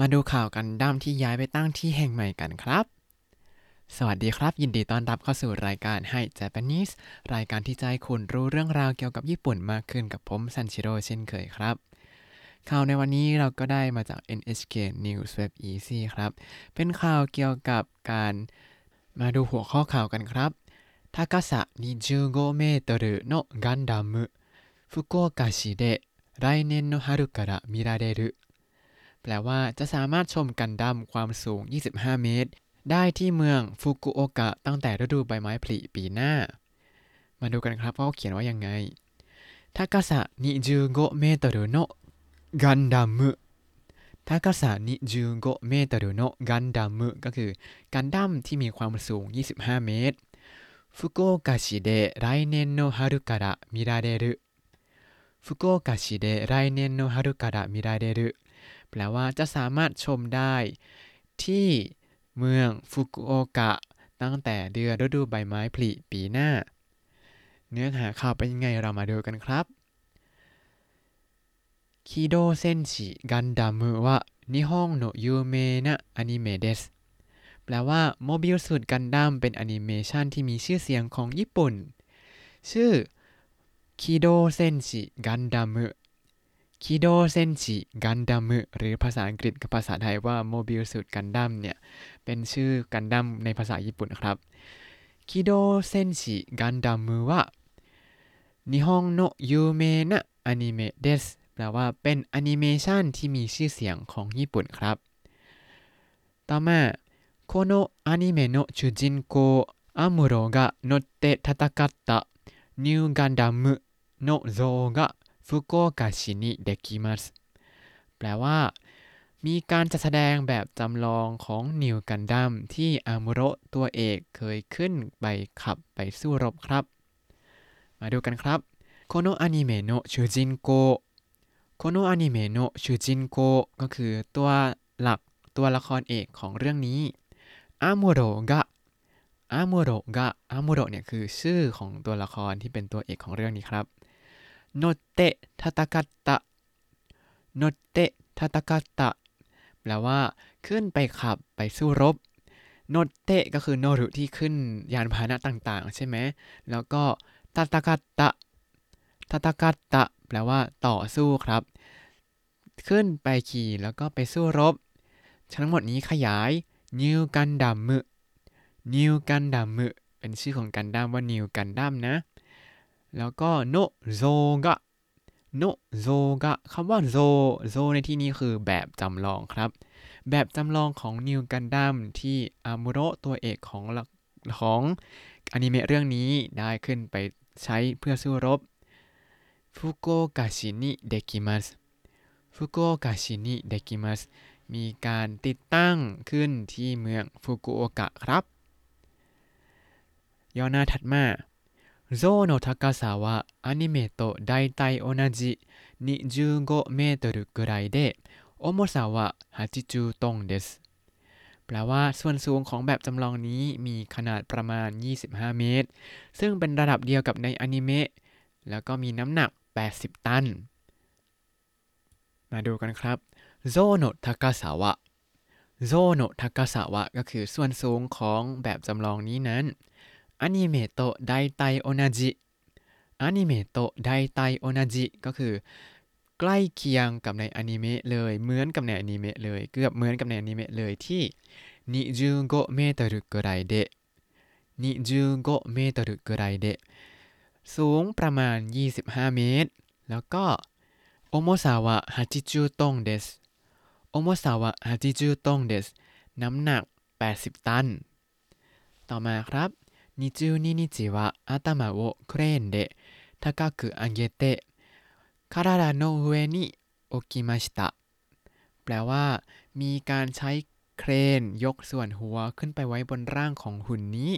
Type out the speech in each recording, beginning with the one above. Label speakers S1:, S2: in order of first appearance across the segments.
S1: มาดูข่าวกันดั้มที่ย้ายไปตั้งที่แห่งใหม่กันครับ สวัสดีครับ ยินดีต้อนรับเข้าสู่รายการให้ Japanese รายการที่ใจคุณรู้เรื่องราวเกี่ยวกับญี่ปุ่นมากขึ้นกับผมซันชิโร่เช่นเคยครับ ข่าวในวันนี้เราก็ได้มาจาก NHK News Web Easy ครับ เป็นข่าวเกี่ยวกับการมาดูหัวข้อข่าวกันครับทากาสะ25เมตรโนกันดัมฟุกุโอกะชิเด来年の春から見られる แปลว่าจะสามารถชมกันดั้มความสูง 25 เมตร ได้ที่เมืองฟุกุโอกะตั้งแต่ฤดูใบไม้ผลิปีหน้า มาดูกันครับว่าเขาเขียนว่ายังไง高さ25メートルのガンダム高さ25เมตรโนกันดัมก็คือกันดั้มที่มีความสูง 25 เมตรฟุกุโอกะชิเด来年の春から見られるฟุกุโอกะชิเด来年の春から見られる แปลว่าจะสามารถชมได้ ที่เมืองฟุกุโอกะ ตั้งแต่เดือนฤดูใบไม้ผลิปีหน้า เนื้อหาข่าวเป็นยังไงเรามาดูกันครับคิโดเซนชิกันดัมวะนิฮงโนยูเมนะอนิเมเดสแปลว่า Mobile Suit Gundam เป็นแอนิเมชันที่มีชื่อเสียงของญี่ปุ่น ชื่อ 機動戦士ガンダム 機動戦士ガンダム หรือภาษาอังกฤษกับภาษาไทยว่า Mobile Suit Gundam เนี่ย เป็นชื่อกันดัมในภาษาญี่ปุ่นครับ機動戦士ガンダムは日本の有名なアニメで แปลว่าเป็นอนิเมชันที่มีชื่อเสียงของญี่ปุ่นครับ ต่อมา このアニメの主人公アムロが乗って戦ったνガンダムの像が 福岡市にできます แปลว่า มีการจัดแสดงแบบจำลองของนิวกันดัมที่อามุโระตัวเอกเคยขึ้นไปขับไปสู้รบครับ มาดูกันครับ このアニメの主人公このアニメの主人公 ก็คือตัวหลักตัวละครเอกของเรื่องนี้アムロが アムロが อามุโระเนี่ยคือชื่อของตัวละครที่เป็นตัวเอกของเรื่องนี้ครับ โนเตะทาตากัตตะโนเตะทาตากัตตะแปลว่า ขึ้นไปขับไปสู้รบ乗って ก็คือ 乗る ที่ขึ้นยานพาหนะต่างๆ ใช่ไหม แล้วก็ทาตากัตตะทาตากัตตะแปลว่า ต่อสู้ครับ ขึ้นไปขี่แล้วก็ไปสู้รบ ทั้งหมดนี้ขยาย νガンダム νガンダム เป็นชื่อของกันดั้มว่านิวกันดั้มนะ แล้วก็ の像が の像が คำว่า 像 像 ในที่นี้คือแบบจำลองครับ แบบจำลองของนิวกันดัมที่อามุโรตัวเอกของของอนิเมะเรื่องนี้ได้ขึ้นไปใช้เพื่อสู้รบฟุกโอกะชินิเดกิมัสฟุกโอกะชินิเดกิมัสมีการติดตั้งขึ้นที่เมืองฟุกุโอกะครับ ย่อหน้าถัดมา 像の高さはアニメと大体同じ25メートルぐらいで重さは80トンですแปลว่าส่วนสูงของแบบจำลองนี้มีขนาดประมาณ 25 เมตร ซึ่งเป็นระดับเดียวกับในอนิเมะ แล้วก็มีน้ำหนัก 80 ตัน มาดูกันครับโซโนทากาสาวะโซโนทากาสาวะก็คือส่วนสูงของแบบจำลองนี้นั้น アニメとだいたい同じ アニメとだいたい同じ ก็คือ ใกล้เคียงกับในอนิเมะเลย เหมือนกับในอนิเมะเลย เกือบเหมือนกับในอนิเมะเลยที่ 二十五メートルぐらいで 二十五メートルぐらいで สูงประมาณ 25 เมตร แล้วก็ 重さは八十トンです 重さは八十トンです น้ำหนัก 80 ตัน ต่อมาครับ 22日は頭をクレーンで高く上げて体の上に置きましたแปลว่า มีการใช้เครนยกส่วนหัวขึ้นไปไว้บนร่างของหุ่นนี้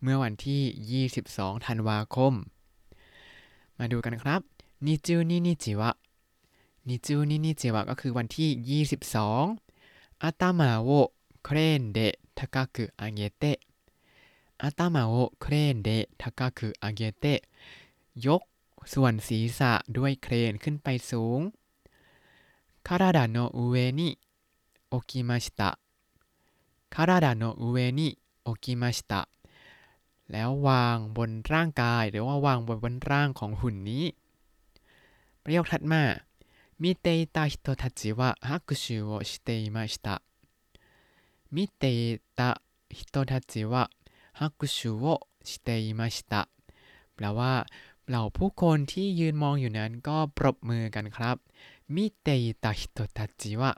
S1: เมื่อวันที่ 22 ธันวาคม มาดูกันครับนิจูนินิจิวะนิจูนินิจิวะก็คือวันที่ 22อาตามาโวเครนเดทากากุอาเกเตะ 頭をクレーンで高く上げてยกส่วนศีรษะด้วยเครนขึ้นไปสูงคาราดาโนอุเวนิ โอกิมาชิตะคาราดาโนอุเวนิโอกิมาชิตะแล้ววางบนร่างกาย หรือว่าวางบนบนร่างของหุ่นนี้ ประโยคถัดมา見ていた人たちは拍手をしていました見ていた人たちは 拍手をしていました แปลว่าเหล่าผู้คนที่ยืนมองอยู่นั้นก็ปรบมือกันครับมิเตอิตาฮิโตทัจิวะ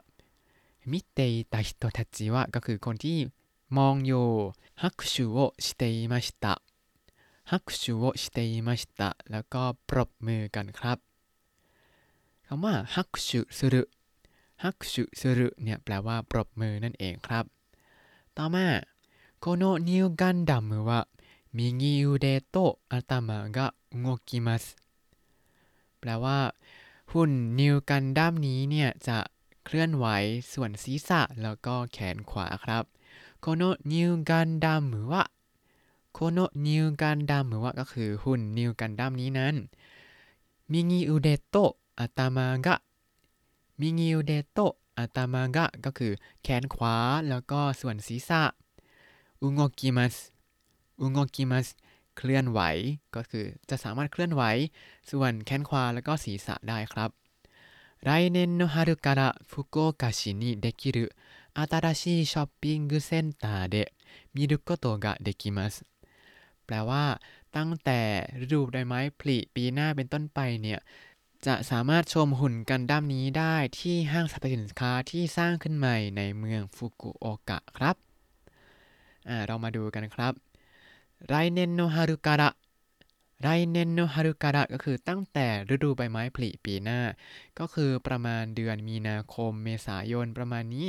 S1: มิเตอิตาฮิโตทัจิวะก็คือคนที่มองอยู่拍手をしていましたฮักชูโอสเตย์มาชิตะแล้วก็ปรบมือกันครับคำว่าฮักชูสุรุฮักชูสุรุเนี่ยแปลว่าปรบมือนั่นเองครับ ต่อมา โคโนนิวกันดัมว่า右腕と頭が動きますแปลว่า หุ่นนิวกันดั้มนี้เนี่ยจะเคลื่อนไหวส่วนศีรษะแล้วก็แขนขวาครับโคโนนิวกันดัมวะโคโนนิวกันดัมวะก็คือหุ่นนิวกันดั้มนี้นั้นมิงิอุเดโตอัตามากะมิงิอุเดโตอัตามากะก็คือแขนขวาแล้วก็ส่วนศีรษะ อุงโงกิมัสอุงโงกิมัสเคลื่อนไหวก็คือจะสามารถเคลื่อนไหวส่วนแขนขวาแล้วก็ศีรษะได้ครับ来年の春から福岡市にできる新しいショッピングセンターで見ることができますแปลว่า ตั้งแต่ฤดูใบไม้ผลิปีหน้าเป็นต้นไปเนี่ยจะสามารถชมหุ่นกันดั้มนี้ได้ที่ห้างสรรพสินค้าที่สร้างขึ้นใหม่ในเมืองฟุกุโอกะครับ เรามาดูกันครับไรเนนโนฮารุการะไรเนนโนฮารุการะก็คือตั้งแต่ฤดูใบไม้ผลิปีหน้า ก็คือประมาณเดือนมีนาคมเมษายนประมาณนี้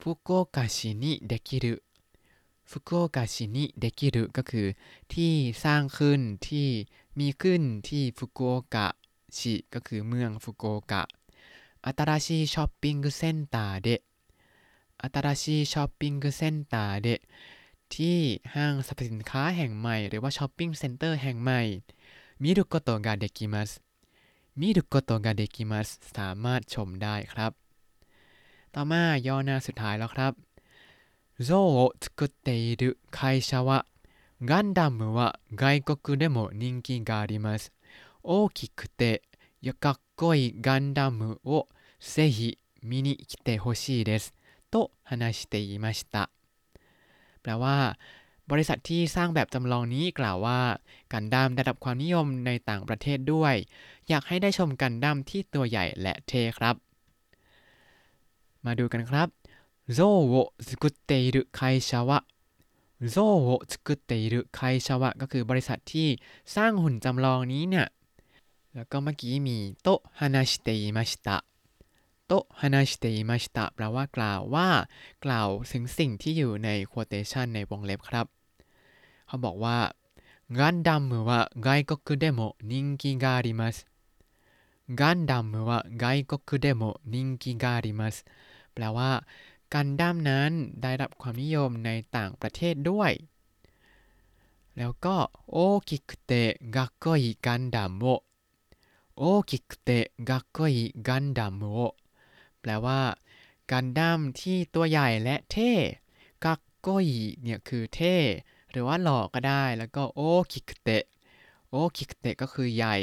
S1: 福岡市にできる福岡市にできる ก็คือ ที่สร้างขึ้นที่มีขึ้นที่ 福岡市 ก็คือเมืองฟุกุโอกะ新しいショッピングセンターで 新しいショッピングセンターでที่ห้างสรรพสินค้าแห่งใหม่ หรือว่าช้อปปิ้งเซ็นเตอร์แห่งใหม่มิรุโกโตะกาเดกิมัสมิรุโกโตะกาเดกิมัสสามารถชมได้ครับ ต่อมาย่อหน้าสุดท้ายแล้วครับ像を作っている会社はガンダムは外国でも人気があります大きくてかっこいいガンダムをぜひ見に来てほしいです と話していましたแปลว่า บริษัทที่สร้างแบบจำลองนี้กล่าวว่ากันดั้มได้รับความนิยมในต่างประเทศด้วย อยากให้ได้ชมกันดั้มที่ตัวใหญ่และเท่ครับ มาดูกันครับ像を作っている会社は像を作っている会社はก็คือบริษัทที่สร้างหุ่นจำลองนี้เนี่ยแล้วก็เมื่อกี้มีโตฮานาชิเตอิมาชิตะ โตฮานาชิเตอิมาชิตะแปลว่ากล่าวว่า กล่าวถึงสิ่งที่อยู่ใน quotation ในวงเล็บครับ เขาบอกว่าガンダムは外国でも人気がありますガンダムは外国でも人気がありますแปลว่ากันดั้มนั้นได้รับความนิยมในต่างประเทศด้วย แล้วก็โอคิคุเตะกักโกอิกันดัมโอโอคิคุเตะกักโกอิกันดัมโอ แปลว่ากันดั้มที่ตัวใหญ่และเท่กักโกยเนี่ยคือเท่หรือว่าหล่อก็ได้แล้วก็大きくて大きくて ก็คือใหญ่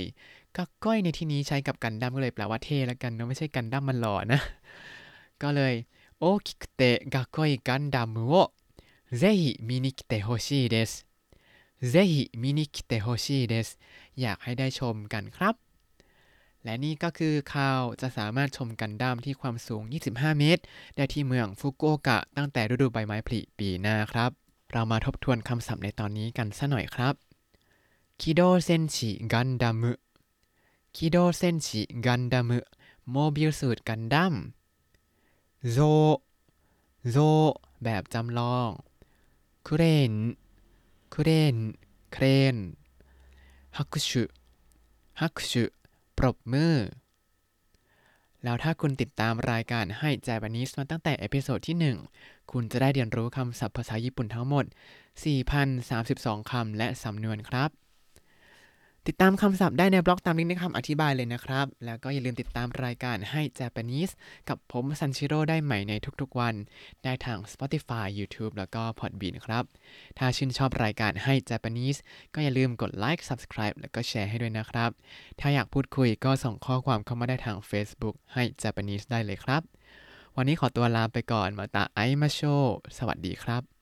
S1: กักก้อยในที่นี้ใช้กับกันดั้มก็เลยแปลว่าเท่ละกันเนาะไม่ใช่กันดั้มมันหล่อนะ ก็เลย大きくてかっこいいガンダムをぜひ見に来てほしいです อยากให้ได้ชมกันครับ และนี่ก็คือข่าวจะสามารถชมกันดั้มที่ความสูง 25 เมตร ได้ที่เมืองฟุกุโอกะ ตั้งแต่ฤดูใบไม้ผลิปีหน้าครับ เรามาทบทวนคำศัพท์ในตอนนี้กันสักหน่อยครับ機動戦士ガンダム機動戦士ガンダム Mobile Suit Gundam 像像 แบบจำลอง クレーンクレーンเครน 拍手拍手 ปรบมือ แล้วถ้าคุณติดตามรายการให้จ a p a n e s e มาตั้งแต่ episode ที่ 1 คุณจะได้เรียนรู้คำศัพท์ภาษาญี่ปุ่นทั้งหมด 4,032 คำและสำนวนครับ ติดตามคำศัพท์ได้ในบล็อกตามลิงก์ในคำอธิบายเลยนะครับ แล้วก็อย่าลืมติดตามรายการให้ Japanese กับผมซันชิโร่ได้ใหม่ในทุกๆวัน ได้ทาง Spotify YouTube แล้วก็ Podbean ครับ ถ้าชื่นชอบรายการให้ Japanese ก็อย่าลืมกดไลค์ Subscribe แล้วก็แชร์ให้ด้วยนะครับ ถ้าอยากพูดคุยก็ส่งข้อความเข้ามาได้ทาง Facebook ให้ Japanese ได้เลยครับ วันนี้ขอตัวลาไปก่อนมาตาไอมาโช สวัสดีครับ